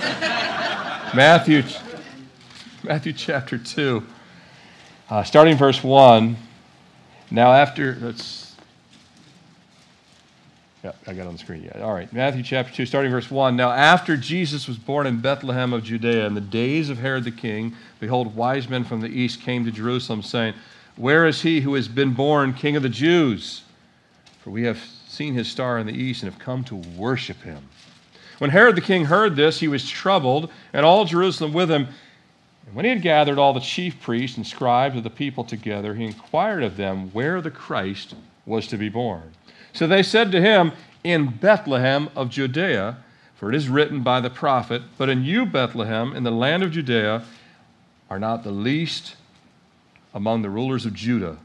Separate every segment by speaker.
Speaker 1: Matthew, Matthew chapter 2, uh, starting verse 1. Now, after, let's, yeah, I got on the screen. Yeah, all right. Matthew chapter 2, starting verse 1. Now, after Jesus was born in Bethlehem of Judea in the days of Herod the king, behold, wise men from the east came to Jerusalem, saying, Where is he who has been born king of the Jews? For we have seen his star in the east and have come to worship him. When Herod the king heard this, he was troubled, and all Jerusalem with him. And when he had gathered all the chief priests and scribes of the people together, he inquired of them where the Christ was to be born. So they said to him, In Bethlehem of Judea, for it is written by the prophet, But in you, Bethlehem, in the land of Judea, are not the least among the rulers of Judah.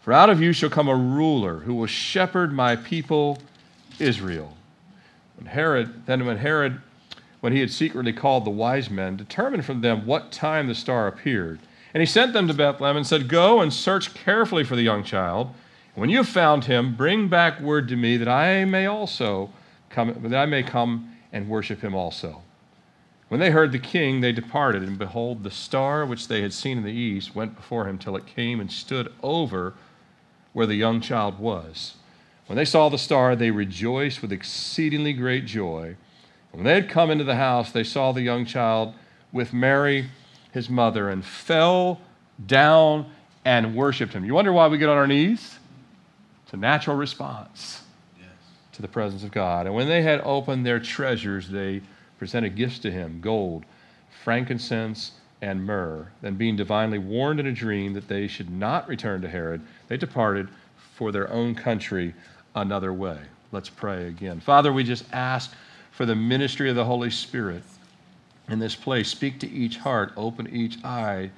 Speaker 1: For out of you shall come a ruler who will shepherd my people Israel. When Herod, then when Herod, when he had secretly called the wise men, determined from them what time the star appeared. And he sent them to Bethlehem and said, Go and search carefully for the young child. When you have found him, bring back word to me that I may also come, that I may come and worship him also. When they heard the king, they departed, and behold, the star which they had seen in the east went before him till it came and stood over where the young child was. When they saw the star, they rejoiced with exceedingly great joy. When they had come into the house, they saw the young child with Mary, his mother, and fell down and worshiped him. You wonder why we get on our knees? It's a natural response yes. to the presence of God. And when they had opened their treasures, they presented gifts to him gold, frankincense, and myrrh. Then, being divinely warned in a dream that they should not return to Herod, they departed for their own country another way. Let's pray again. Father, we just ask for the ministry of the Holy Spirit in this place. Speak to each heart, open each eye,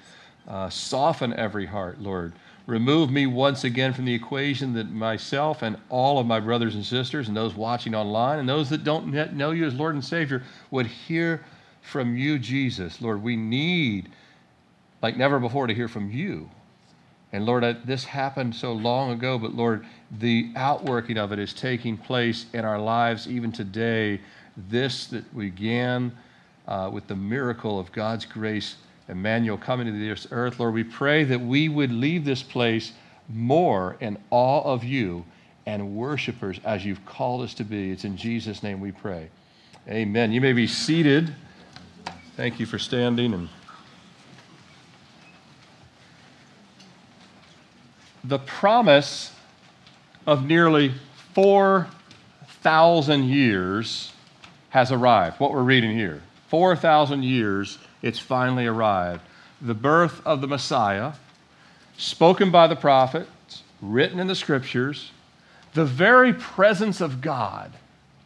Speaker 1: uh, soften every heart, Lord. Remove me once again from the equation that myself and all of my brothers and sisters and those watching online and those that don't know you as Lord and Savior would hear from you, Jesus. Lord, we need, like never before, to hear from you. And Lord, this happened so long ago, but Lord, the outworking of it is taking place in our lives even today. This that began uh, with the miracle of God's grace, Emmanuel coming to this earth, Lord, we pray that we would leave this place more in awe of you and worshipers as you've called us to be. It's in Jesus' name we pray. Amen. You may be seated. Thank you for standing and the promise of nearly 4,000 years has arrived. What we're reading here 4,000 years, it's finally arrived. The birth of the Messiah, spoken by the prophets, written in the scriptures, the very presence of God.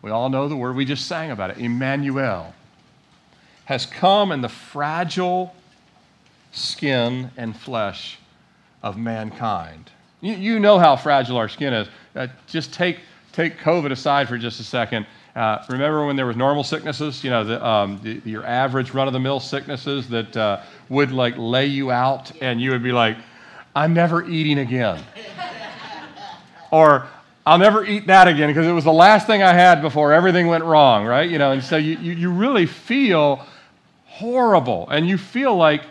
Speaker 1: We all know the word we just sang about it, Emmanuel, has come in the fragile skin and flesh of mankind. You, you know how fragile our skin is. Uh, just take, take COVID aside for just a second. Uh, remember when there was normal sicknesses, you know, the, um, the, your average run-of-the-mill sicknesses that uh, would like lay you out and you would be like, I'm never eating again. or I'll never eat that again because it was the last thing I had before everything went wrong, right? You know, and so you, you, you really feel horrible and you feel like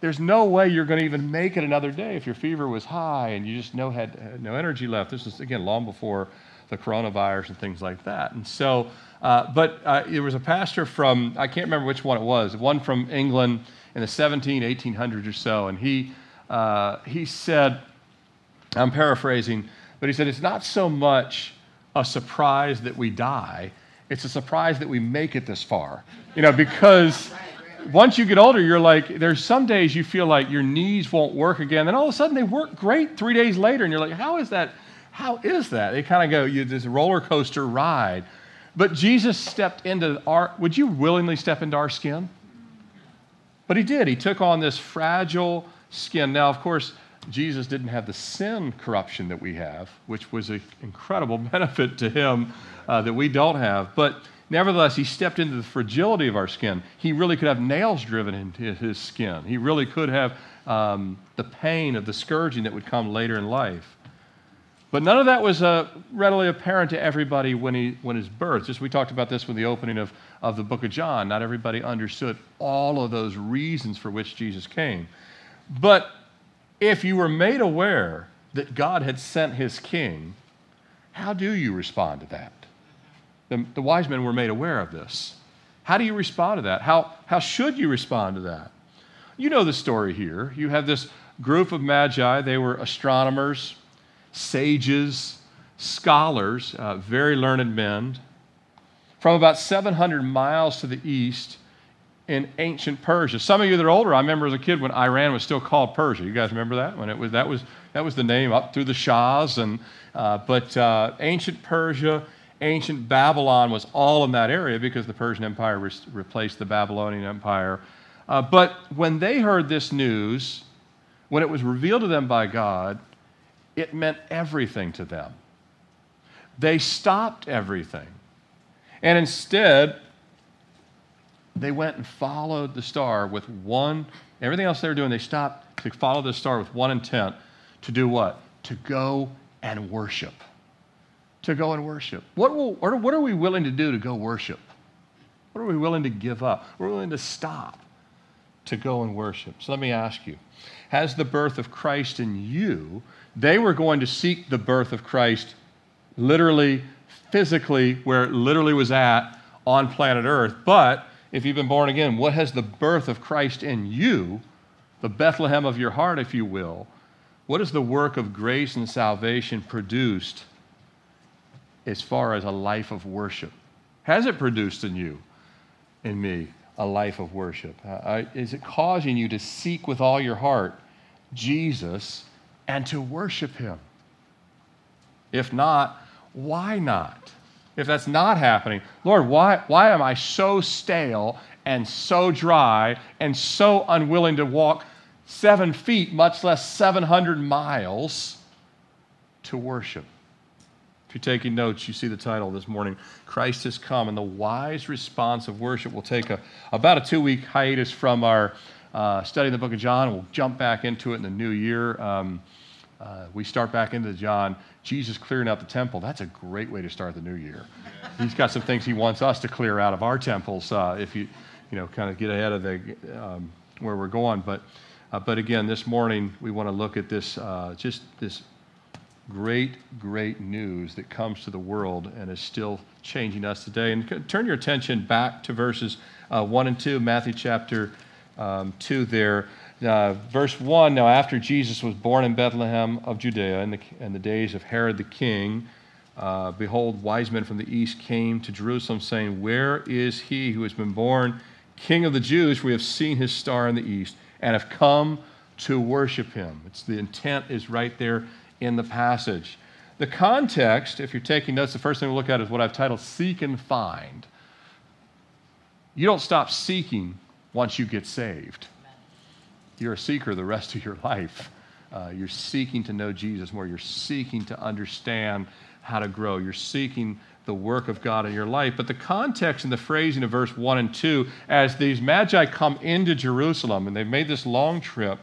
Speaker 1: there's no way you're going to even make it another day if your fever was high and you just no had, no energy left. This is again long before the coronavirus and things like that. And so, uh, but uh, there was a pastor from I can't remember which one it was, one from England in the 17, 1800s or so, and he uh, he said, I'm paraphrasing, but he said it's not so much a surprise that we die, it's a surprise that we make it this far, you know, because once you get older, you're like, there's some days you feel like your knees won't work again. Then all of a sudden they work great three days later, and you're like, how is that? How is that? They kind of go, you this roller coaster ride. But Jesus stepped into our, would you willingly step into our skin? But he did. He took on this fragile skin. Now, of course, Jesus didn't have the sin corruption that we have, which was an incredible benefit to him uh, that we don't have. But Nevertheless, he stepped into the fragility of our skin. He really could have nails driven into his skin. He really could have um, the pain of the scourging that would come later in life. But none of that was uh, readily apparent to everybody when, he, when his birth. Just we talked about this with the opening of, of the book of John. Not everybody understood all of those reasons for which Jesus came. But if you were made aware that God had sent his king, how do you respond to that? The, the wise men were made aware of this. How do you respond to that? How, how should you respond to that? You know the story here. You have this group of magi, they were astronomers, sages, scholars, uh, very learned men, from about 700 miles to the east in ancient Persia. Some of you that are older, I remember as a kid when Iran was still called Persia. You guys remember that? When it was that was that was the name up through the Shahs, and uh, but uh, ancient Persia, ancient Babylon was all in that area because the Persian Empire re- replaced the Babylonian Empire. Uh, but when they heard this news, when it was revealed to them by God, it meant everything to them. They stopped everything. And instead, they went and followed the star with one, everything else they were doing, they stopped to follow the star with one intent to do what? To go and worship. To go and worship. What, will, what are we willing to do to go worship? What are we willing to give up? We're willing to stop to go and worship. So let me ask you Has the birth of Christ in you they were going to seek the birth of Christ literally, physically, where it literally was at on planet Earth. But if you've been born again, what has the birth of Christ in you, the Bethlehem of your heart, if you will, what has the work of grace and salvation produced as far as a life of worship? Has it produced in you, in me, a life of worship? Uh, is it causing you to seek with all your heart Jesus and to worship Him? If not, why not? If that's not happening, Lord, why, why am I so stale and so dry and so unwilling to walk seven feet, much less 700 miles, to worship? You're taking notes, you see the title this morning Christ has come. And the wise response of worship will take a, about a two week hiatus from our uh, study in the book of John. We'll jump back into it in the new year. Um, uh, we start back into John, Jesus clearing out the temple. That's a great way to start the new year. He's got some things he wants us to clear out of our temples uh, if you, you know, kind of get ahead of the, um, where we're going. But, uh, but again, this morning we want to look at this, uh, just this great, great news that comes to the world and is still changing us today. And turn your attention back to verses uh, 1 and 2, Matthew chapter um, 2 there. Uh, verse 1 Now, after Jesus was born in Bethlehem of Judea in the, in the days of Herod the king, uh, behold, wise men from the east came to Jerusalem, saying, Where is he who has been born King of the Jews? We have seen his star in the east and have come to worship him. It's the intent is right there in the passage. The context, if you're taking notes, the first thing we'll look at is what I've titled Seek and Find. You don't stop seeking once you get saved you're a seeker the rest of your life. Uh, you're seeking to know Jesus more. You're seeking to understand how to grow. You're seeking the work of God in your life. But the context and the phrasing of verse 1 and 2, as these magi come into Jerusalem, and they've made this long trip,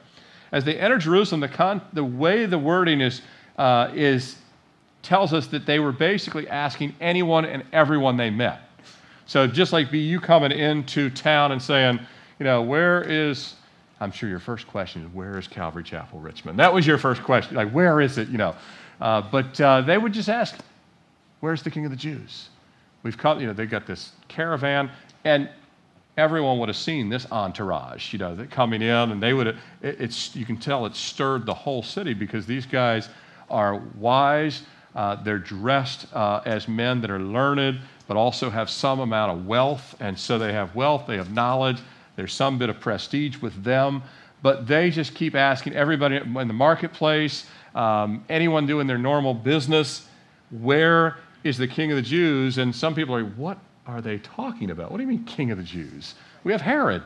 Speaker 1: as they enter Jerusalem, the, con- the way the wording is, uh, is tells us that they were basically asking anyone and everyone they met. So just like be you coming into town and saying, you know, where is I'm sure your first question is, where is Calvary Chapel, Richmond? That was your first question. Like, where is it? You know, uh, but uh, they would just ask, where's the King of the Jews? We've come, you know, they got this caravan, and everyone would have seen this entourage, you know, coming in, and they would have, it, it's, you can tell it stirred the whole city because these guys are wise. Uh, they're dressed uh, as men that are learned, but also have some amount of wealth. And so they have wealth, they have knowledge, there's some bit of prestige with them, but they just keep asking everybody in the marketplace, um, anyone doing their normal business, where is the king of the Jews? And some people are like, what are they talking about? What do you mean, king of the Jews? We have Herod.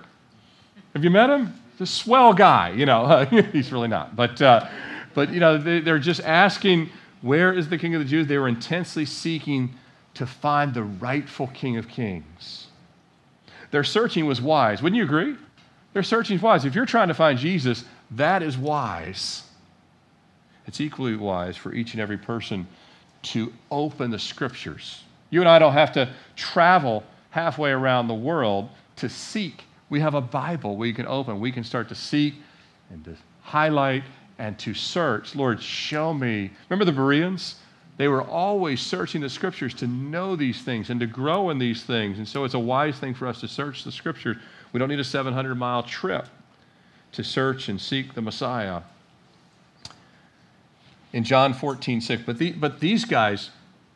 Speaker 1: Have you met him? He's a swell guy, you know. he's really not. But, uh, but you know, they, they're just asking, where is the king of the Jews? They were intensely seeking to find the rightful king of kings. Their searching was wise. Wouldn't you agree? Their searching is wise. If you're trying to find Jesus, that is wise. it's equally wise for each and every person to open the scriptures. You and I don't have to travel halfway around the world to seek. We have a Bible we can open. We can start to seek and to highlight and to search. Lord, show me. Remember the Bereans? They were always searching the scriptures to know these things and to grow in these things. And so it's a wise thing for us to search the scriptures. We don't need a 700 mile trip to search and seek the Messiah. In John 14, 6, but, the, but these guys,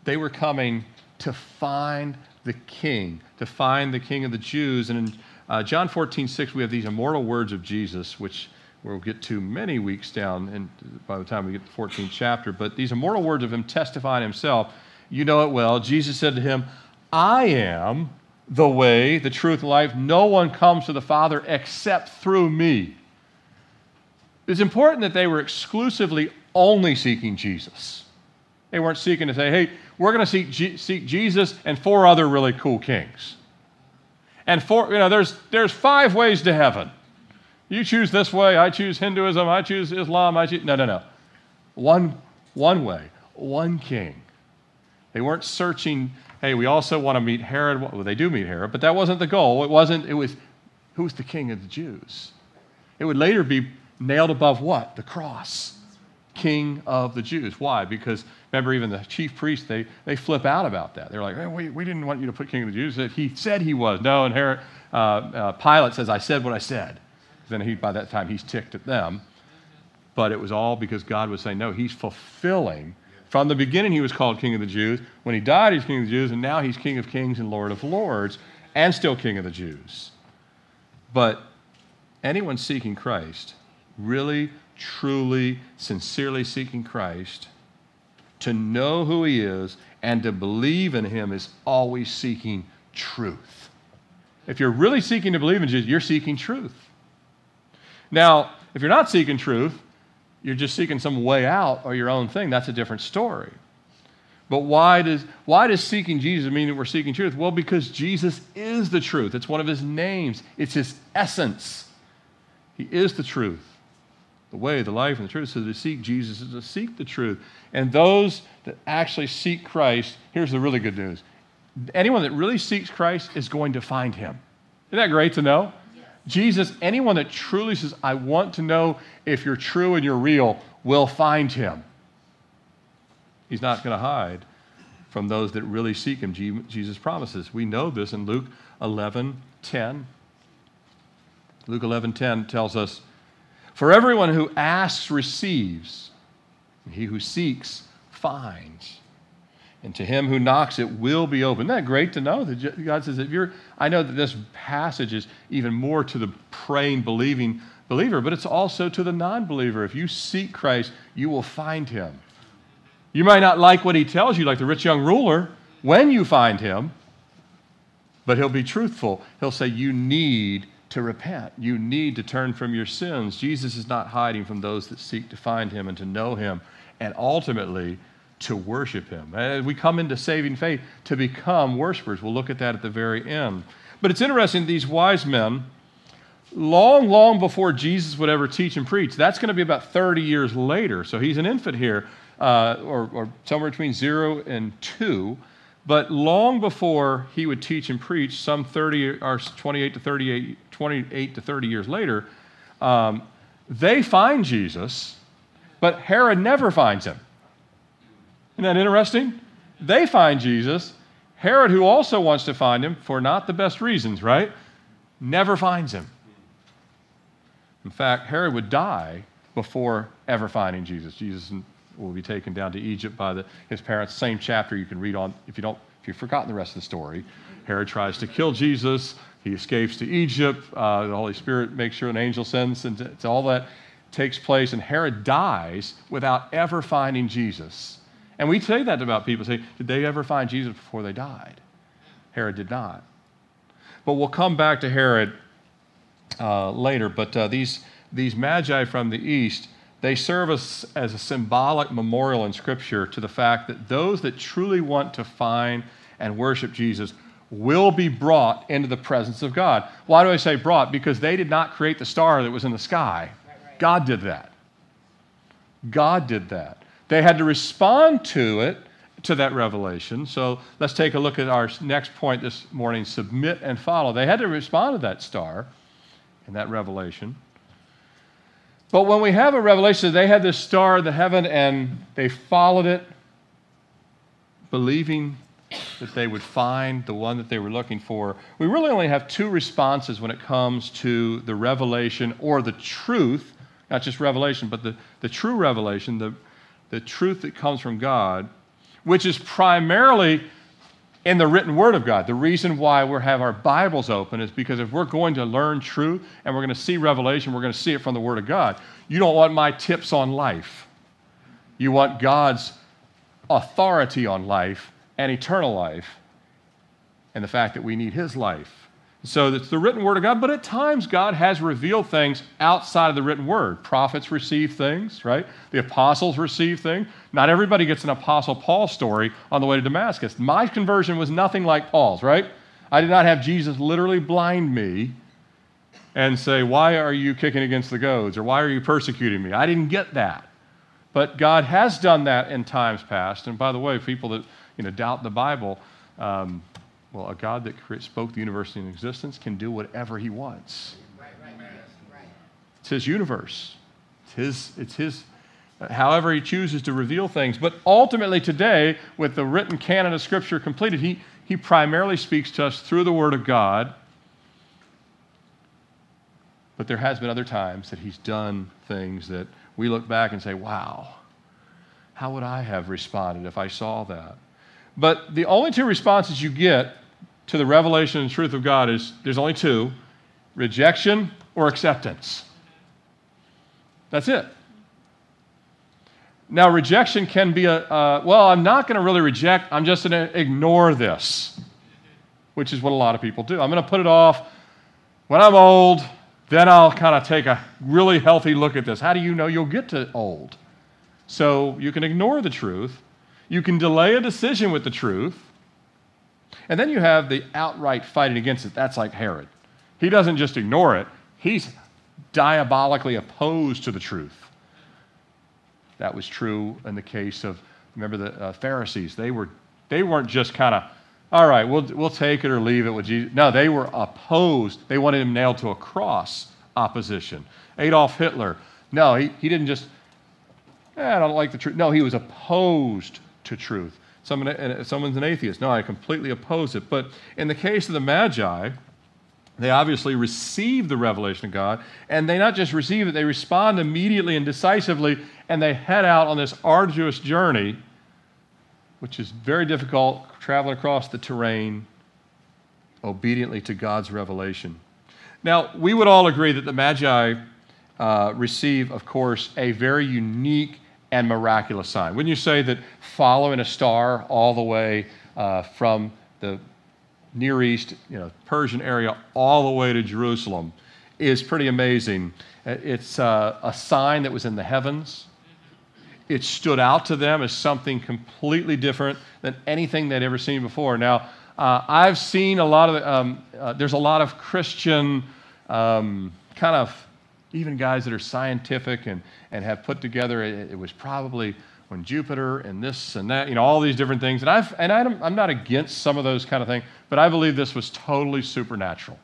Speaker 1: they were coming to find the king, to find the king of the Jews. And in uh, John 14, 6, we have these immortal words of Jesus, which we'll get to many weeks down and by the time we get to the 14th chapter. But these immortal words of him testifying himself, you know it well. Jesus said to him, I am the way, the truth, and life. No one comes to the Father except through me. It's important that they were exclusively only seeking Jesus. They weren't seeking to say, hey, we're going to seek, G- seek Jesus and four other really cool kings. And four, you know, there's, there's five ways to heaven. You choose this way, I choose Hinduism, I choose Islam, I choose. No, no, no. One, one way, one king. They weren't searching, hey, we also want to meet Herod. Well, they do meet Herod, but that wasn't the goal. It wasn't, it was, who's the king of the Jews? It would later be nailed above what? The cross. King of the Jews. Why? Because remember, even the chief priests, they, they flip out about that. They're like, hey, we, we didn't want you to put King of the Jews. He said he was. No, and Herod, uh, uh, Pilate says, I said what I said then he, by that time he's ticked at them. But it was all because God was saying, no, he's fulfilling. From the beginning, he was called King of the Jews. When he died, he's King of the Jews, and now he's King of Kings and Lord of Lords, and still King of the Jews. But anyone seeking Christ, really, truly, sincerely seeking Christ, to know who he is and to believe in him is always seeking truth. If you're really seeking to believe in Jesus, you're seeking truth. Now, if you're not seeking truth, you're just seeking some way out or your own thing, that's a different story. But why does, why does seeking Jesus mean that we're seeking truth? Well, because Jesus is the truth. It's one of his names, it's his essence. He is the truth, the way, the life, and the truth. So to seek Jesus is to seek the truth. And those that actually seek Christ, here's the really good news anyone that really seeks Christ is going to find him. Isn't that great to know? Jesus, anyone that truly says, I want to know if you're true and you're real, will find him. He's not going to hide from those that really seek him, Jesus promises. We know this in Luke 11 10. Luke 11 10 tells us, For everyone who asks receives, he who seeks finds. And to him who knocks, it will be open. Isn't that great to know that God says, if you're, I know that this passage is even more to the praying, believing believer, but it's also to the non believer. If you seek Christ, you will find him. You might not like what he tells you, like the rich young ruler, when you find him, but he'll be truthful. He'll say, You need to repent. You need to turn from your sins. Jesus is not hiding from those that seek to find him and to know him. And ultimately, to worship him. We come into saving faith to become worshipers. We'll look at that at the very end. But it's interesting, these wise men, long, long before Jesus would ever teach and preach, that's going to be about 30 years later. So he's an infant here, uh, or, or somewhere between zero and two. But long before he would teach and preach, some 30 or 28 to 38, 28 to 30 years later, um, they find Jesus, but Herod never finds him. Isn't that interesting? They find Jesus. Herod, who also wants to find him for not the best reasons, right? Never finds him. In fact, Herod would die before ever finding Jesus. Jesus will be taken down to Egypt by the, his parents. Same chapter you can read on if you don't if you've forgotten the rest of the story. Herod tries to kill Jesus. He escapes to Egypt. Uh, the Holy Spirit makes sure an angel sends, and all that takes place. And Herod dies without ever finding Jesus. And we say that about people. Say, did they ever find Jesus before they died? Herod did not. But we'll come back to Herod uh, later. But uh, these, these magi from the east, they serve us as a symbolic memorial in Scripture to the fact that those that truly want to find and worship Jesus will be brought into the presence of God. Why do I say brought? Because they did not create the star that was in the sky. God did that. God did that. They had to respond to it, to that revelation. So let's take a look at our next point this morning submit and follow. They had to respond to that star and that revelation. But when we have a revelation, they had this star in the heaven and they followed it, believing that they would find the one that they were looking for. We really only have two responses when it comes to the revelation or the truth, not just revelation, but the, the true revelation, the, the truth that comes from God, which is primarily in the written word of God. The reason why we have our Bibles open is because if we're going to learn truth and we're going to see revelation, we're going to see it from the word of God. You don't want my tips on life. You want God's authority on life and eternal life and the fact that we need his life. So it's the written word of God, but at times God has revealed things outside of the written word. Prophets receive things, right? The apostles receive things. Not everybody gets an apostle Paul story on the way to Damascus. My conversion was nothing like Paul's, right? I did not have Jesus literally blind me and say, Why are you kicking against the goads? or why are you persecuting me? I didn't get that. But God has done that in times past. And by the way, people that you know, doubt the Bible, um, well, a God that spoke the universe into existence can do whatever he wants. It's his universe. It's his, it's his, uh, however he chooses to reveal things. But ultimately today, with the written canon of Scripture completed, he, he primarily speaks to us through the Word of God. But there has been other times that he's done things that we look back and say, wow, how would I have responded if I saw that? But the only two responses you get to the revelation and truth of God is there's only two rejection or acceptance. That's it. Now, rejection can be a, well, I'm not going to really reject, I'm just going to ignore this, which is what a lot of people do. I'm going to put it off. When I'm old, then I'll kind of take a really healthy look at this. How do you know you'll get to old? So you can ignore the truth, you can delay a decision with the truth, and then you have the outright fighting against it. That's like Herod. He doesn't just ignore it, he's diabolically opposed to the truth. That was true in the case of, remember the uh, Pharisees. They, were, they weren't just kind of, all right, we'll, we'll take it or leave it with Jesus. No, they were opposed. They wanted him nailed to a cross opposition. Adolf Hitler, no, he, he didn't just, eh, I don't like the truth. No, he was opposed to truth. Someone, someone's an atheist. No, I completely oppose it. But in the case of the Magi, they obviously receive the revelation of God, and they not just receive it, they respond immediately and decisively, and they head out on this arduous journey, which is very difficult, traveling across the terrain obediently to God's revelation. Now, we would all agree that the Magi uh, receive, of course, a very unique and miraculous sign. Wouldn't you say that following a star all the way uh, from the Near East, you know, Persian area, all the way to Jerusalem is pretty amazing. It's uh, a sign that was in the heavens. It stood out to them as something completely different than anything they'd ever seen before. Now, uh, I've seen a lot of, um, uh, there's a lot of Christian um, kind of even guys that are scientific and, and have put together, it, it, was probably when Jupiter and this and that, you know, all these different things. And, I've, and I'm, I'm not against some of those kind of things, but I believe this was totally supernatural.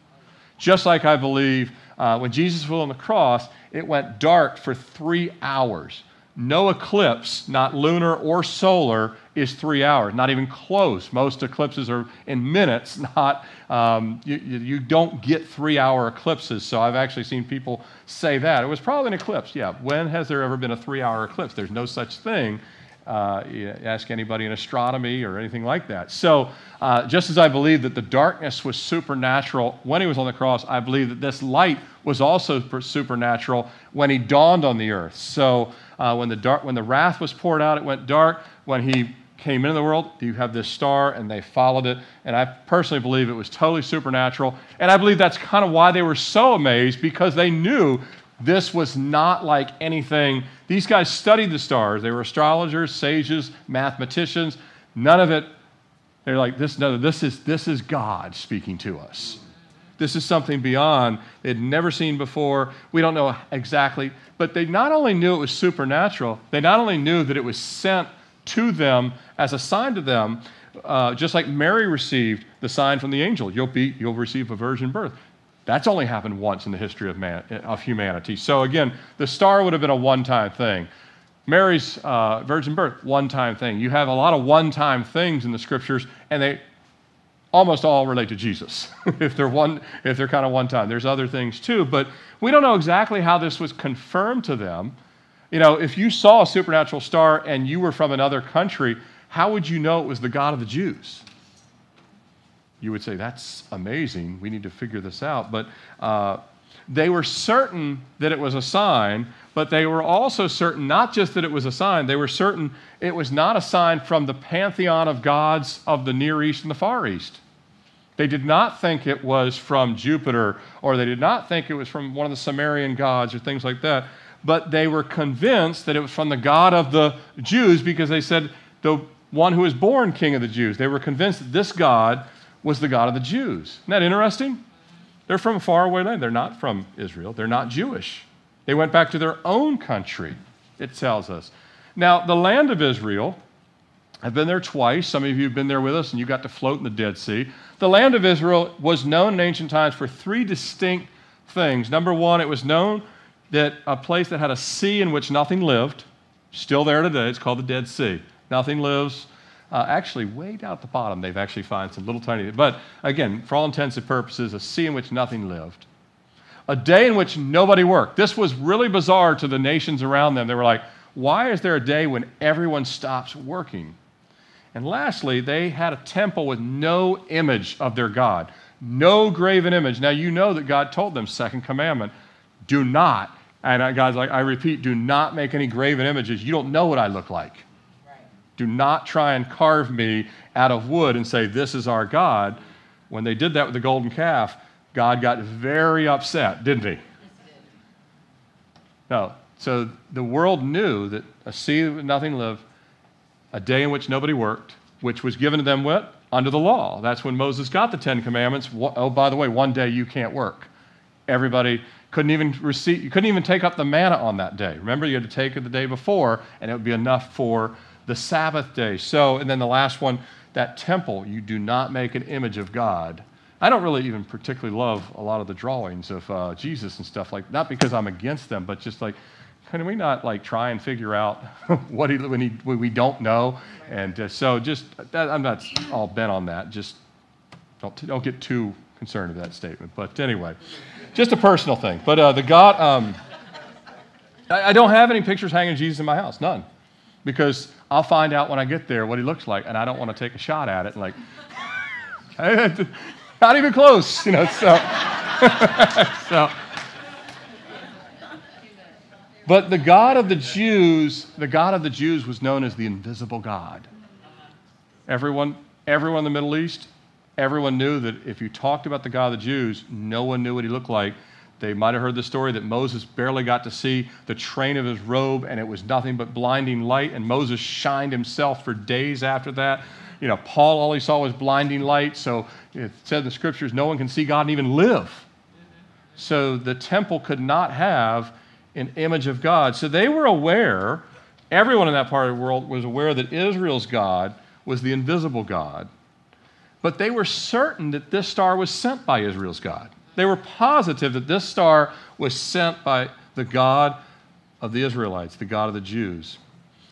Speaker 1: Just like I believe uh, when Jesus was on the cross, it went dark for three hours. No eclipse, not lunar or solar, is three hours, not even close. Most eclipses are in minutes, not, um, you, you don't get three hour eclipses. So I've actually seen people say that. It was probably an eclipse, yeah. When has there ever been a three hour eclipse? There's no such thing. Uh, ask anybody in astronomy or anything like that. So, uh, just as I believe that the darkness was supernatural when he was on the cross, I believe that this light was also supernatural when he dawned on the earth. So, uh, when, the dark, when the wrath was poured out, it went dark. When he came into the world, you have this star, and they followed it. And I personally believe it was totally supernatural. And I believe that's kind of why they were so amazed because they knew this was not like anything. These guys studied the stars. They were astrologers, sages, mathematicians. None of it, they're like, this, no, this is, this is God speaking to us. This is something beyond they'd never seen before. We don't know exactly, but they not only knew it was supernatural, they not only knew that it was sent to them as a sign to them, uh, just like Mary received the sign from the angel you'll, be, you'll receive a virgin birth. That's only happened once in the history of, man, of humanity. So, again, the star would have been a one time thing. Mary's uh, virgin birth, one time thing. You have a lot of one time things in the scriptures, and they almost all relate to Jesus. if they're one, if they're kind of one time, there's other things too, but we don't know exactly how this was confirmed to them. You know, if you saw a supernatural star and you were from another country, how would you know it was the God of the Jews? You would say, That's amazing. We need to figure this out. But uh, they were certain that it was a sign, but they were also certain not just that it was a sign, they were certain it was not a sign from the pantheon of gods of the Near East and the Far East. They did not think it was from Jupiter, or they did not think it was from one of the Sumerian gods or things like that, but they were convinced that it was from the God of the Jews because they said, the one who was born king of the Jews. They were convinced that this God was the God of the Jews. Isn't that interesting? They're from a faraway land. They're not from Israel. They're not Jewish. They went back to their own country, it tells us. Now, the land of Israel, I've been there twice. Some of you have been there with us and you got to float in the Dead Sea. The land of Israel was known in ancient times for three distinct things. Number one, it was known that a place that had a sea in which nothing lived, still there today, it's called the Dead Sea. Nothing lives. Uh, actually, way down at the bottom, they've actually found some little tiny, but again, for all intents and purposes, a sea in which nothing lived. A day in which nobody worked. This was really bizarre to the nations around them. They were like, why is there a day when everyone stops working? And lastly, they had a temple with no image of their God, no graven image. Now, you know that God told them, second commandment, do not, and God's like, I repeat, do not make any graven images. You don't know what I look like. Do not try and carve me out of wood and say, This is our God. When they did that with the golden calf, God got very upset, didn't he? No. So the world knew that a sea with nothing lived, a day in which nobody worked, which was given to them what? Under the law. That's when Moses got the Ten Commandments. Oh, by the way, one day you can't work. Everybody couldn't even receive, you couldn't even take up the manna on that day. Remember, you had to take it the day before, and it would be enough for the Sabbath day. So, and then the last one, that temple, you do not make an image of God. I don't really even particularly love a lot of the drawings of uh, Jesus and stuff like not because I'm against them, but just like, can we not like try and figure out what he when he when we don't know? And uh, so just that, I'm not all bent on that. Just don't don't get too concerned with that statement. But anyway, just a personal thing. But uh, the God, um, I, I don't have any pictures hanging of Jesus in my house. None because I'll find out when I get there what he looks like, and I don't want to take a shot at it. Like, not even close, you know. So, so. But the God of the Jews, the God of the Jews was known as the invisible God. Everyone, everyone in the Middle East, everyone knew that if you talked about the God of the Jews, no one knew what he looked like they might have heard the story that Moses barely got to see the train of his robe, and it was nothing but blinding light, and Moses shined himself for days after that. You know, Paul, all he saw was blinding light, so it said in the scriptures, no one can see God and even live. So the temple could not have an image of God. So they were aware, everyone in that part of the world was aware that Israel's God was the invisible God. But they were certain that this star was sent by Israel's God. They were positive that this star was sent by the God of the Israelites, the God of the Jews.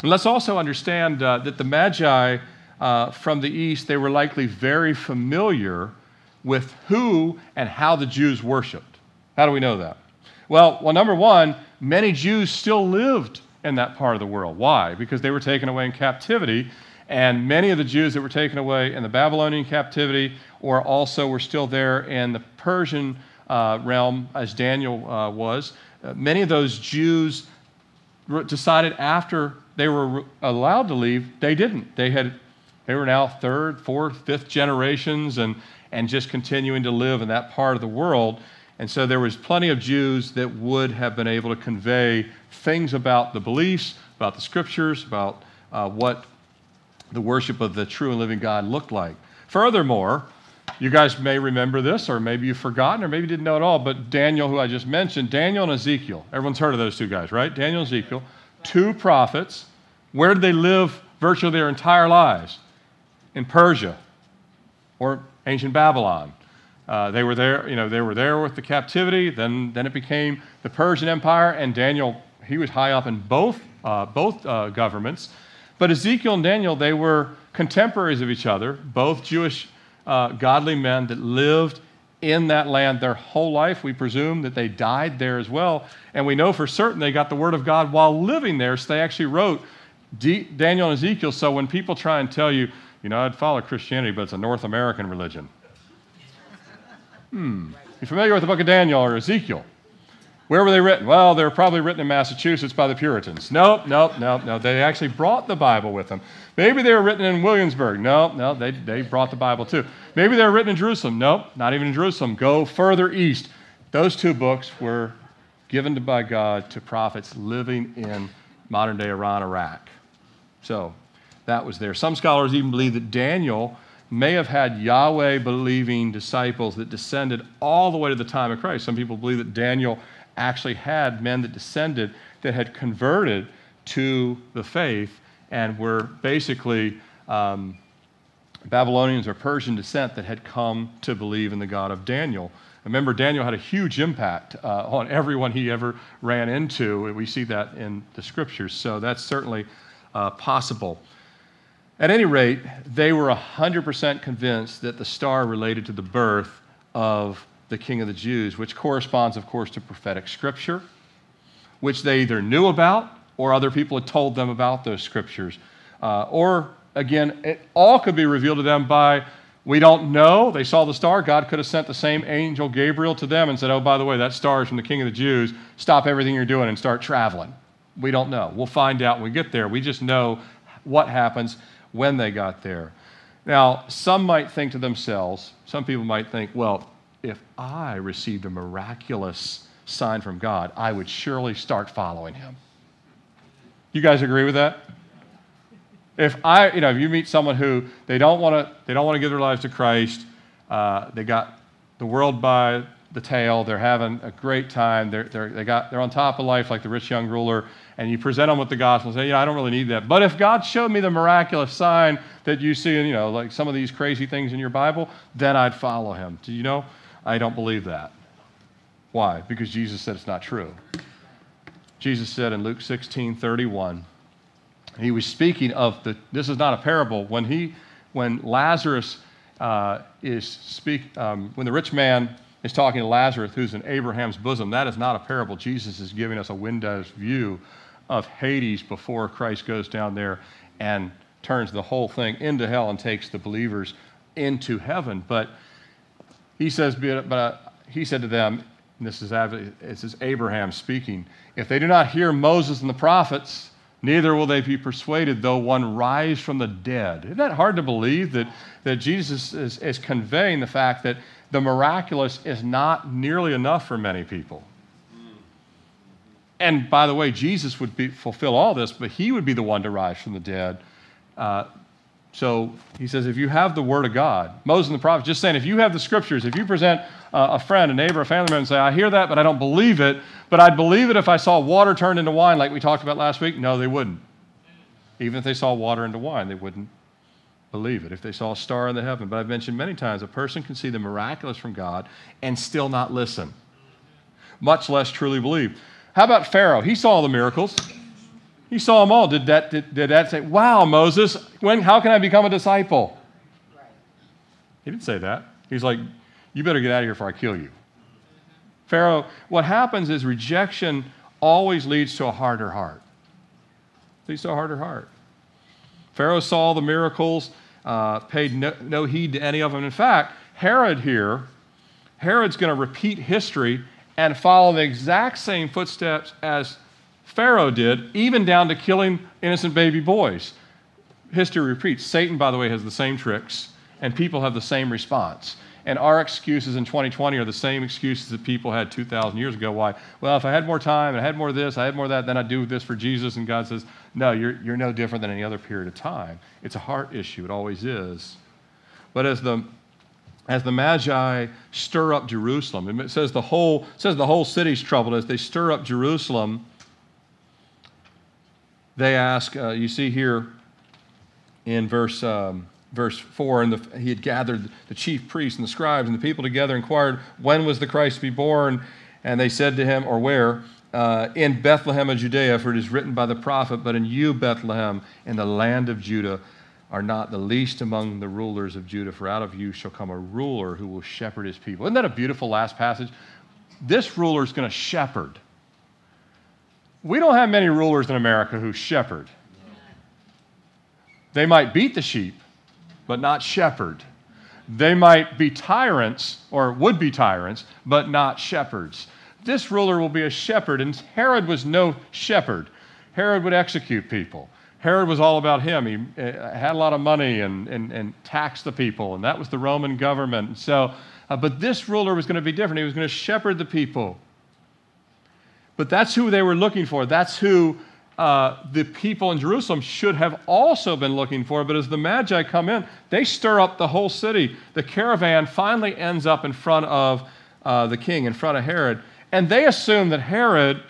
Speaker 1: And let's also understand uh, that the Magi uh, from the east, they were likely very familiar with who and how the Jews worshiped. How do we know that? Well, well, number one, many Jews still lived in that part of the world. Why? Because they were taken away in captivity, and many of the Jews that were taken away in the Babylonian captivity or also were still there in the Persian uh, realm, as Daniel uh, was. Uh, many of those Jews decided after they were allowed to leave, they didn't. They had, they were now third, fourth, fifth generations, and and just continuing to live in that part of the world. And so there was plenty of Jews that would have been able to convey things about the beliefs, about the scriptures, about uh, what the worship of the true and living God looked like. Furthermore, You guys may remember this, or maybe you've forgotten, or maybe didn't know at all, but Daniel, who I just mentioned, Daniel and Ezekiel. Everyone's heard of those two guys, right? Daniel and Ezekiel, two prophets. Where did they live virtually their entire lives? In Persia or ancient Babylon. Uh, they were there, you know, they were there with the captivity. Then, then it became the Persian Empire, and Daniel, he was high up in both, uh, both uh, governments. But Ezekiel and Daniel, they were contemporaries of each other, both Jewish uh, godly men that lived in that land their whole life. We presume that they died there as well. And we know for certain they got the Word of God while living there. So they actually wrote D- Daniel and Ezekiel. So when people try and tell you, you know, I'd follow Christianity, but it's a North American religion. Hmm. You familiar with the book of Daniel or Ezekiel? Where were they written? Well, they were probably written in Massachusetts by the Puritans. Nope, nope, nope, no. They actually brought the Bible with them. Maybe they were written in Williamsburg. No, no, they, they brought the Bible too. Maybe they were written in Jerusalem. Nope, not even in Jerusalem. Go further east. Those two books were given by God to prophets living in modern day Iran, Iraq. So that was there. Some scholars even believe that Daniel may have had Yahweh believing disciples that descended all the way to the time of Christ. Some people believe that Daniel actually had men that descended that had converted to the faith and were basically um, Babylonians or Persian descent that had come to believe in the God of Daniel. Remember, Daniel had a huge impact uh, on everyone he ever ran into. We see that in the scriptures, so that's certainly uh, possible. At any rate, they were 100% convinced that the star related to the birth of the King of the Jews, which corresponds, of course, to prophetic scripture, which they either knew about or other people had told them about those scriptures. Uh, or, again, it all could be revealed to them by we don't know. They saw the star. God could have sent the same angel Gabriel to them and said, Oh, by the way, that star is from the King of the Jews. Stop everything you're doing and start traveling. We don't know. We'll find out when we get there. We just know what happens when they got there. Now, some might think to themselves, some people might think, well, if I received a miraculous sign from God, I would surely start following him. You guys agree with that? If I, you know, if you meet someone who they don't want to, they don't want to give their lives to Christ, uh, they got the world by the tail, they're having a great time, they're, they're, they got, they're on top of life like the rich young ruler, and you present them with the gospel and say, yeah, I don't really need that. But if God showed me the miraculous sign that you see you know, like some of these crazy things in your Bible, then I'd follow him. Do you know? I don't believe that. Why? Because Jesus said it's not true. Jesus said in Luke 16 31, he was speaking of the, this is not a parable. When he, when Lazarus uh, is speak, um, when the rich man is talking to Lazarus, who's in Abraham's bosom, that is not a parable. Jesus is giving us a window's view of Hades before Christ goes down there and turns the whole thing into hell and takes the believers into heaven. But he says, but he said to them, this is, this is Abraham speaking, if they do not hear Moses and the prophets, neither will they be persuaded, though one rise from the dead. Isn't that hard to believe that, that Jesus is, is conveying the fact that the miraculous is not nearly enough for many people? And by the way, Jesus would be, fulfill all this, but he would be the one to rise from the dead. Uh, so he says, if you have the word of God, Moses and the prophets, just saying, if you have the scriptures, if you present a friend, a neighbor, a family member, and say, I hear that, but I don't believe it, but I'd believe it if I saw water turned into wine, like we talked about last week, no, they wouldn't. Even if they saw water into wine, they wouldn't believe it. If they saw a star in the heaven, but I've mentioned many times, a person can see the miraculous from God and still not listen, much less truly believe. How about Pharaoh? He saw the miracles. He saw them all. Did that, did, did that say, Wow, Moses, when, how can I become a disciple? He didn't say that. He's like, You better get out of here before I kill you. Pharaoh, what happens is rejection always leads to a harder heart. Leads to a harder heart. Pharaoh saw the miracles, uh, paid no, no heed to any of them. In fact, Herod here, Herod's going to repeat history and follow the exact same footsteps as Pharaoh did, even down to killing innocent baby boys. History repeats. Satan, by the way, has the same tricks, and people have the same response. And our excuses in 2020 are the same excuses that people had 2,000 years ago. Why? Well, if I had more time and I had more this, I had more that, then I'd do this for Jesus. And God says, No, you're, you're no different than any other period of time. It's a heart issue, it always is. But as the as the Magi stir up Jerusalem. It says the whole, says the whole city's troubled as they stir up Jerusalem. They ask, uh, you see here in verse, um, verse 4, and the, he had gathered the chief priests and the scribes and the people together, inquired, when was the Christ to be born? And they said to him, or where? Uh, in Bethlehem of Judea, for it is written by the prophet, but in you, Bethlehem, in the land of Judah, are not the least among the rulers of Judah, for out of you shall come a ruler who will shepherd his people. Isn't that a beautiful last passage? This ruler is going to shepherd. We don't have many rulers in America who shepherd. They might beat the sheep, but not shepherd. They might be tyrants, or would be tyrants, but not shepherds. This ruler will be a shepherd, and Herod was no shepherd. Herod would execute people. Herod was all about him. He uh, had a lot of money and, and, and taxed the people, and that was the Roman government. So, uh, but this ruler was going to be different. He was going to shepherd the people. But that's who they were looking for. That's who uh, the people in Jerusalem should have also been looking for. But as the Magi come in, they stir up the whole city. The caravan finally ends up in front of uh, the king, in front of Herod. And they assume that Herod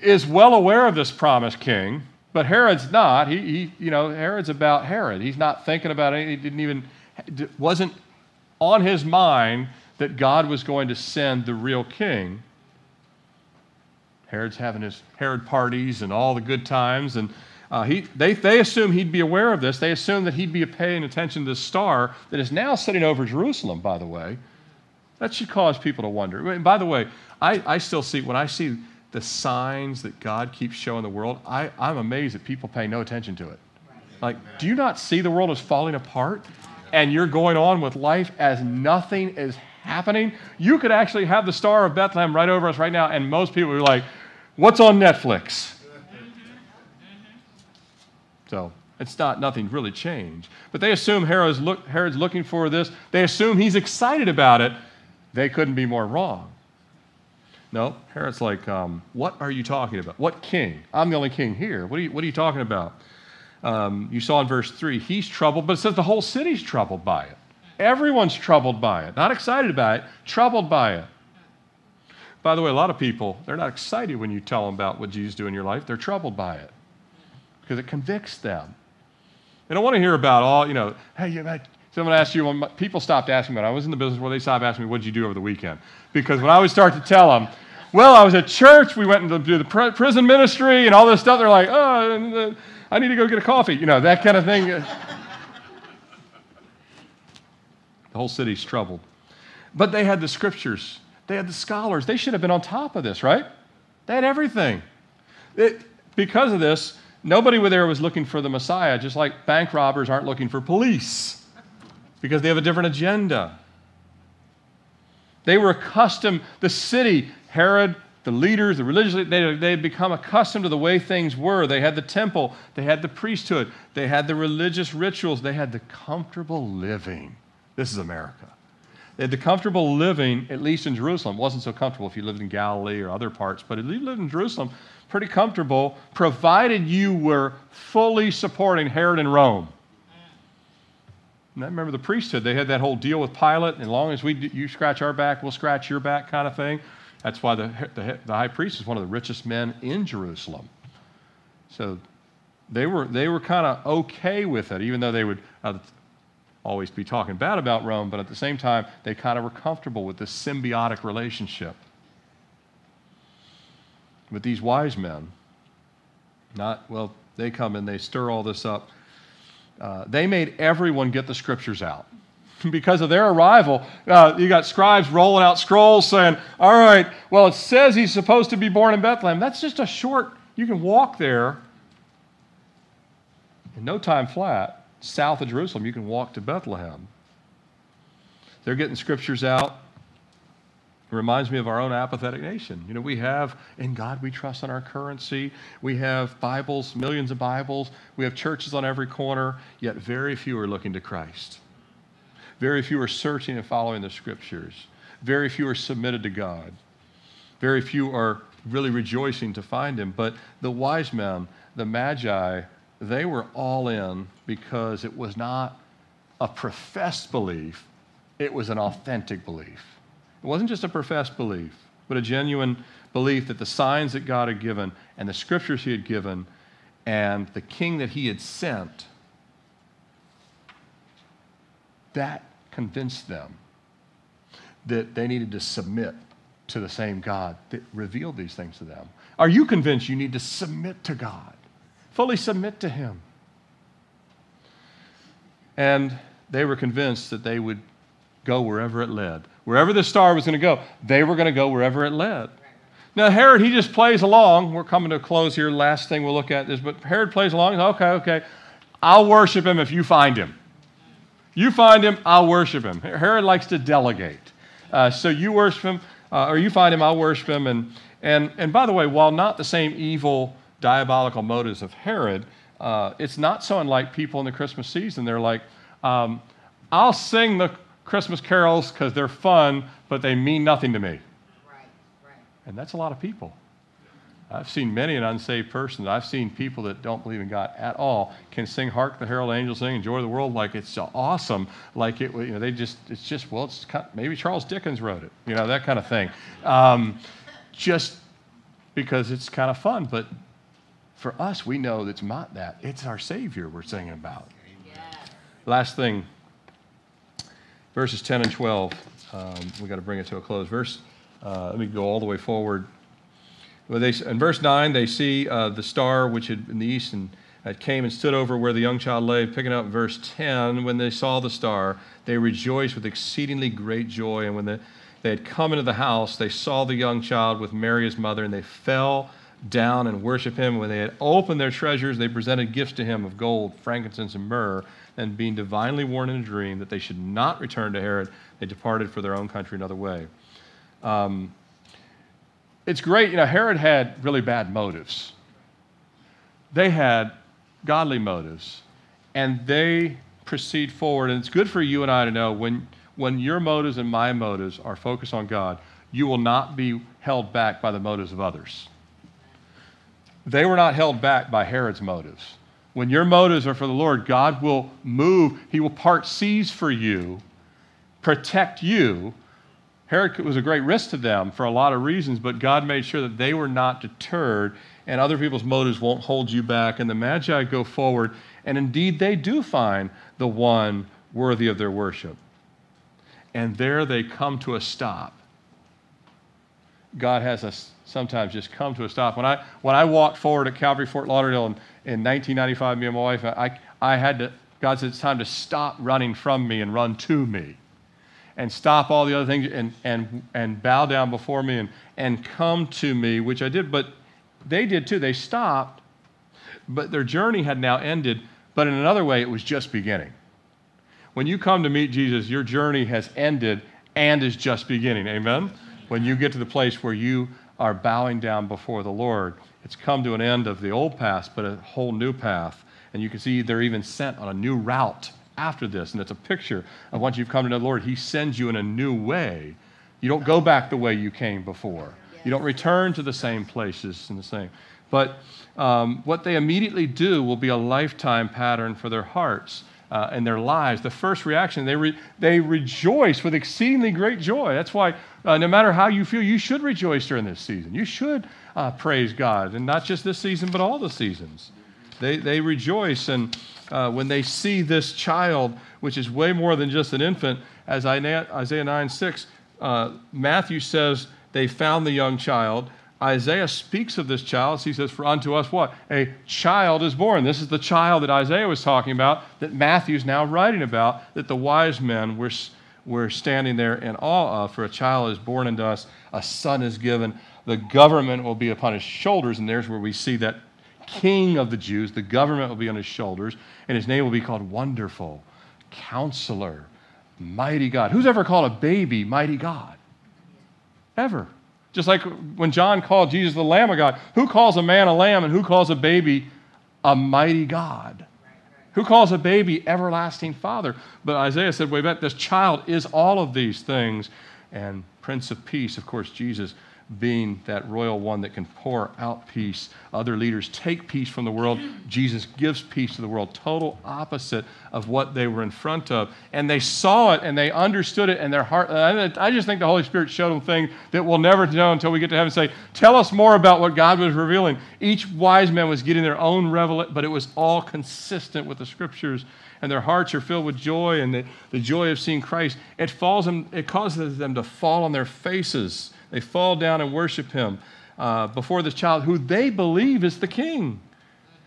Speaker 1: is well aware of this promised king but Herod's not. He, he, you know, Herod's about Herod. He's not thinking about it. He didn't even, wasn't on his mind that God was going to send the real king. Herod's having his Herod parties and all the good times, and uh, he, they, they assume he'd be aware of this. They assume that he'd be paying attention to the star that is now sitting over Jerusalem, by the way. That should cause people to wonder. And By the way, I, I still see, when I see the signs that God keeps showing the world, I, I'm amazed that people pay no attention to it. Like, do you not see the world is falling apart and you're going on with life as nothing is happening? You could actually have the Star of Bethlehem right over us right now, and most people are like, What's on Netflix? So it's not nothing really changed. But they assume Herod's, look, Herod's looking for this. They assume he's excited about it. They couldn't be more wrong. No, Herod's like, um, what are you talking about? What king? I'm the only king here. What are you, what are you talking about? Um, you saw in verse 3, he's troubled, but it says the whole city's troubled by it. Everyone's troubled by it. Not excited about it, troubled by it. By the way, a lot of people, they're not excited when you tell them about what Jesus do in your life. They're troubled by it because it convicts them. They don't want to hear about all, you know, hey, you, someone asked you, when people stopped asking me, I was in the business where they stopped asking me, what did you do over the weekend? Because when I would start to tell them, well, I was at church. We went to do the prison ministry and all this stuff. They're like, oh, uh, I need to go get a coffee. You know, that kind of thing. the whole city's troubled. But they had the scriptures, they had the scholars. They should have been on top of this, right? They had everything. It, because of this, nobody there was looking for the Messiah, just like bank robbers aren't looking for police because they have a different agenda. They were accustomed, the city Herod, the leaders, the religious, they, they had become accustomed to the way things were. They had the temple, they had the priesthood, they had the religious rituals, they had the comfortable living. This is America. The comfortable living, at least in Jerusalem. Wasn't so comfortable if you lived in Galilee or other parts, but if you lived in Jerusalem, pretty comfortable, provided you were fully supporting Herod and Rome. And I remember the priesthood, they had that whole deal with Pilate, as long as we, you scratch our back, we'll scratch your back kind of thing. That's why the, the, the, high priest is one of the richest men in Jerusalem. So they were, they were kind of okay with it, even though they would uh, always be talking bad about Rome, but at the same time, they kind of were comfortable with this symbiotic relationship. With these wise men, not, well, they come and they stir all this up. Uh, they made everyone get the scriptures out because of their arrival, uh, you got scribes rolling out scrolls saying, All right, well, it says he's supposed to be born in Bethlehem. That's just a short, you can walk there in no time flat, south of Jerusalem. You can walk to Bethlehem. They're getting scriptures out. It reminds me of our own apathetic nation. You know, we have, in God we trust on our currency. We have Bibles, millions of Bibles. We have churches on every corner, yet very few are looking to Christ. Very few are searching and following the scriptures. Very few are submitted to God. Very few are really rejoicing to find him. But the wise men, the magi, they were all in because it was not a professed belief, It was an authentic belief. It wasn't just a professed belief, but a genuine belief that the signs that God had given and the scriptures he had given and the king that he had sent, that convinced them that they needed to submit to the same God that revealed these things to them. Are you convinced you need to submit to God? Fully submit to Him. And they were convinced that they would go wherever it led. Wherever the star was going to go, they were going to go wherever it led. Now, Herod, he just plays along. We're coming to a close here. Last thing we'll look at is, but Herod plays along. Okay, okay. I'll worship him if you find him. You find him, I'll worship him. Herod likes to delegate. Uh, so you worship him, uh, or you find him, I'll worship him. And, and, and by the way, while not the same evil, diabolical motives of Herod, uh, it's not so unlike people in the Christmas season. They're like, um, I'll sing the Christmas carols because they're fun, but they mean nothing to me. Right, right. And that's a lot of people. I've seen many an unsaved person. I've seen people that don't believe in God at all can sing "Hark the Herald Angels Sing," "Joy "Enjoy the World" like it's awesome. Like it, you know, they just it's just well, it's kind of, maybe Charles Dickens wrote it, you know, that kind of thing. Um, just because it's kind of fun, but for us, we know it's not that. It's our Savior we're singing about. Yeah. Last thing, verses 10 and 12. Um, we got to bring it to a close. Verse. Uh, let me go all the way forward. Well, they, in verse 9, they see uh, the star which had in the east and uh, came and stood over where the young child lay. Picking up verse 10, when they saw the star, they rejoiced with exceedingly great joy. And when the, they had come into the house, they saw the young child with Mary his mother, and they fell down and worship him. When they had opened their treasures, they presented gifts to him of gold, frankincense, and myrrh. And being divinely warned in a dream that they should not return to Herod, they departed for their own country another way. Um, it's great, you know, Herod had really bad motives. They had godly motives, and they proceed forward. And it's good for you and I to know when, when your motives and my motives are focused on God, you will not be held back by the motives of others. They were not held back by Herod's motives. When your motives are for the Lord, God will move, He will part seas for you, protect you, Herod was a great risk to them for a lot of reasons, but God made sure that they were not deterred and other people's motives won't hold you back. And the Magi go forward, and indeed they do find the one worthy of their worship. And there they come to a stop. God has us sometimes just come to a stop. When I, when I walked forward at Calvary Fort Lauderdale in, in 1995, me and my wife, I, I had to, God said, it's time to stop running from me and run to me and stop all the other things and, and, and bow down before me and, and come to me, which I did. But they did too. They stopped, but their journey had now ended. But in another way, it was just beginning. When you come to meet Jesus, your journey has ended and is just beginning. Amen? When you get to the place where you are bowing down before the Lord, it's come to an end of the old path, but a whole new path. And you can see they're even sent on a new route after this. And it's a picture of once you've come to know the Lord, He sends you in a new way. You don't go back the way you came before. You don't return to the same places and the same. But um, what they immediately do will be a lifetime pattern for their hearts uh, and their lives. The first reaction, they, re- they rejoice with exceedingly great joy. That's why, uh, no matter how you feel, you should rejoice during this season. You should uh, praise God, and not just this season, but all the seasons. They, they rejoice, and uh, when they see this child, which is way more than just an infant, as Isaiah 9 6, uh, Matthew says they found the young child. Isaiah speaks of this child. He says, For unto us what? A child is born. This is the child that Isaiah was talking about, that Matthew's now writing about, that the wise men were, were standing there in awe of. For a child is born unto us, a son is given, the government will be upon his shoulders. And there's where we see that king of the Jews. The government will be on his shoulders, and his name will be called Wonderful, Counselor, Mighty God. Who's ever called a baby Mighty God? Ever. Just like when John called Jesus the Lamb of God, who calls a man a lamb and who calls a baby a mighty God? Who calls a baby everlasting Father? But Isaiah said wait a minute, this child is all of these things. And Prince of Peace, of course, Jesus being that royal one that can pour out peace. Other leaders take peace from the world. Jesus gives peace to the world, total opposite of what they were in front of. And they saw it and they understood it, and their heart. I just think the Holy Spirit showed them things that we'll never know until we get to heaven say, Tell us more about what God was revealing. Each wise man was getting their own revelation, but it was all consistent with the scriptures and their hearts are filled with joy and the, the joy of seeing Christ, it falls them, it causes them to fall on their faces they fall down and worship him uh, before this child who they believe is the king.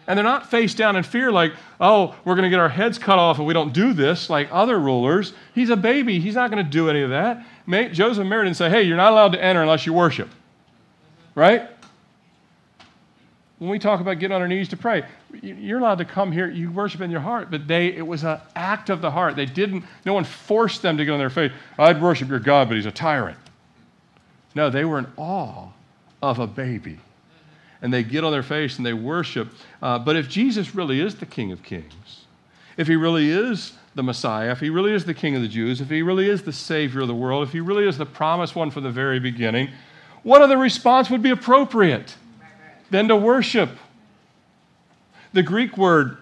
Speaker 1: And they're not face down in fear, like, oh, we're going to get our heads cut off if we don't do this, like other rulers. He's a baby. He's not going to do any of that. May, Joseph married and say, hey, you're not allowed to enter unless you worship. Right? When we talk about getting on our knees to pray, you're allowed to come here, you worship in your heart, but they, it was an act of the heart. They didn't, no one forced them to get on their faith. I'd worship your God, but he's a tyrant. No, they were in awe of a baby. And they get on their face and they worship. Uh, but if Jesus really is the King of Kings, if he really is the Messiah, if he really is the King of the Jews, if he really is the Savior of the world, if he really is the promised one from the very beginning, what other response would be appropriate than to worship? The Greek word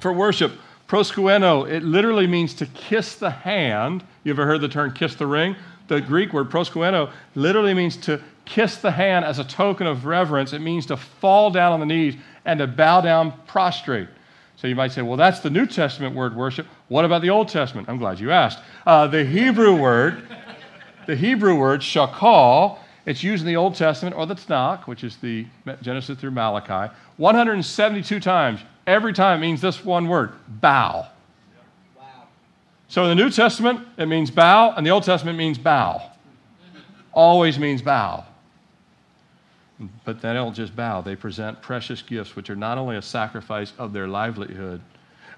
Speaker 1: for worship, proskuneo, it literally means to kiss the hand. You ever heard the term kiss the ring? The Greek word proskuneo literally means to kiss the hand as a token of reverence. It means to fall down on the knees and to bow down prostrate. So you might say, well, that's the New Testament word worship. What about the Old Testament? I'm glad you asked. Uh, the Hebrew word, the Hebrew word shakal, it's used in the Old Testament or the Tanakh, which is the Genesis through Malachi, 172 times. Every time it means this one word, bow. So in the New Testament, it means bow, and the Old Testament means bow. Always means bow. But they don't just bow, they present precious gifts, which are not only a sacrifice of their livelihood,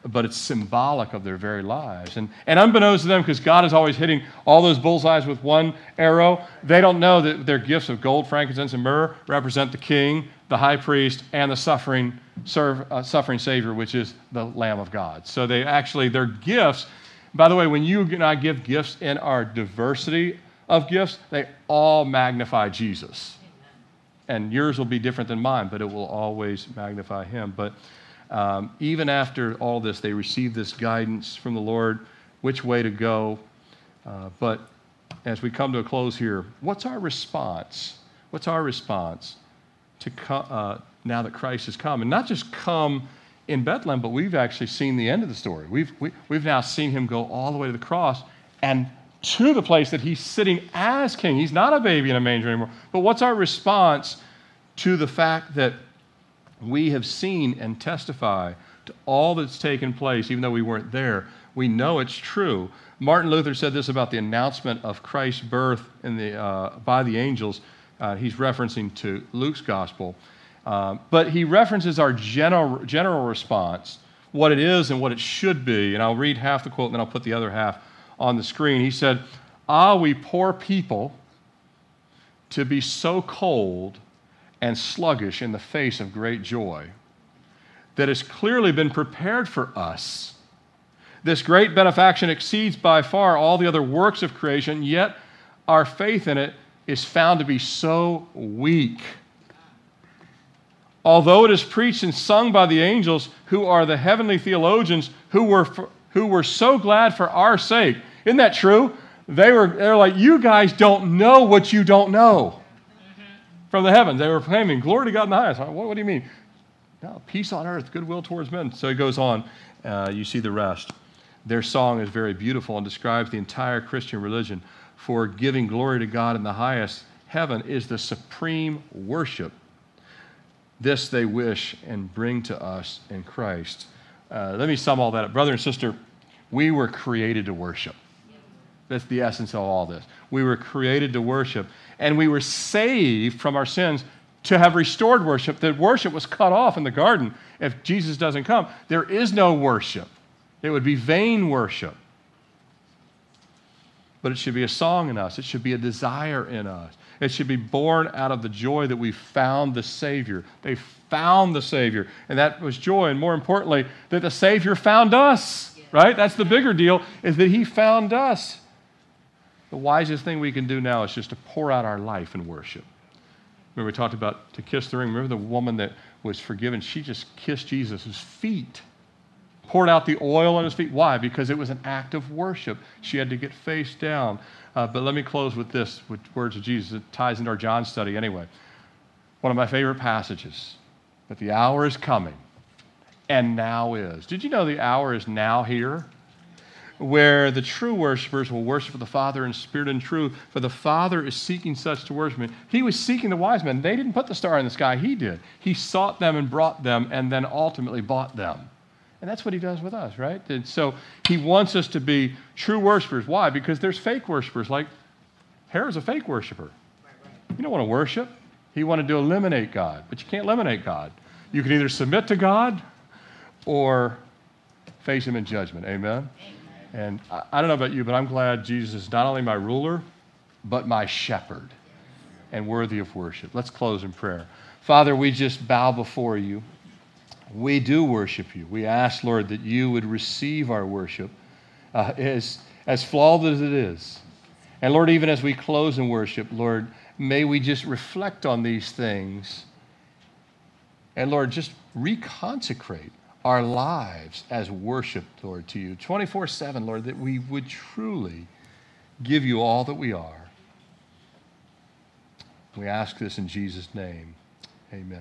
Speaker 1: but it's symbolic of their very lives. And, and unbeknownst to them, because God is always hitting all those bullseyes with one arrow, they don't know that their gifts of gold, frankincense, and myrrh represent the king, the high priest, and the suffering, serve, uh, suffering Savior, which is the Lamb of God. So they actually, their gifts by the way, when you and I give gifts in our diversity of gifts, they all magnify Jesus. And yours will be different than mine, but it will always magnify him. But um, even after all this, they receive this guidance from the Lord, which way to go. Uh, but as we come to a close here, what's our response? What's our response to co- uh, now that Christ has come? And not just come in Bethlehem, but we've actually seen the end of the story. We've, we, have we have now seen him go all the way to the cross and to the place that he's sitting as king. He's not a baby in a manger anymore. But what's our response to the fact that we have seen and testify to all that's taken place, even though we weren't there? We know it's true. Martin Luther said this about the announcement of Christ's birth in the, uh, by the angels. Uh, he's referencing to Luke's gospel. Um, but he references our general, general response, what it is and what it should be. And I'll read half the quote and then I'll put the other half on the screen. He said, Ah, we poor people, to be so cold and sluggish in the face of great joy that has clearly been prepared for us. This great benefaction exceeds by far all the other works of creation, yet our faith in it is found to be so weak although it is preached and sung by the angels who are the heavenly theologians who were, for, who were so glad for our sake. Isn't that true? They were they're like, you guys don't know what you don't know. Mm-hmm. From the heavens. They were proclaiming, Glory to God in the highest. What, what do you mean? No, peace on earth, goodwill towards men. So it goes on. Uh, you see the rest. Their song is very beautiful and describes the entire Christian religion. For giving glory to God in the highest heaven is the supreme worship this they wish and bring to us in Christ. Uh, let me sum all that up. Brother and sister, we were created to worship. That's the essence of all this. We were created to worship, and we were saved from our sins to have restored worship. That worship was cut off in the garden. If Jesus doesn't come, there is no worship. It would be vain worship. But it should be a song in us, it should be a desire in us. It should be born out of the joy that we found the Savior. They found the Savior, and that was joy. And more importantly, that the Savior found us, right? That's the bigger deal, is that He found us. The wisest thing we can do now is just to pour out our life in worship. Remember, we talked about to kiss the ring. Remember the woman that was forgiven? She just kissed Jesus' feet, poured out the oil on his feet. Why? Because it was an act of worship. She had to get face down. Uh, but let me close with this, with words of Jesus. It ties into our John study anyway. One of my favorite passages. But the hour is coming, and now is. Did you know the hour is now here? where the true worshipers will worship the Father in spirit and truth, for the Father is seeking such to worship him. He was seeking the wise men. They didn't put the star in the sky, he did. He sought them and brought them and then ultimately bought them. And that's what he does with us, right? And so he wants us to be true worshipers. Why? Because there's fake worshipers. Like Herod's a fake worshiper. You don't want to worship. He wanted to eliminate God, but you can't eliminate God. You can either submit to God or face him in judgment. Amen? Amen. And I, I don't know about you, but I'm glad Jesus is not only my ruler, but my shepherd and worthy of worship. Let's close in prayer. Father, we just bow before you. We do worship you. We ask, Lord, that you would receive our worship uh, as, as flawed as it is. And Lord, even as we close in worship, Lord, may we just reflect on these things. And Lord, just reconsecrate our lives as worship, Lord, to you 24 7, Lord, that we would truly give you all that we are. We ask this in Jesus' name. Amen.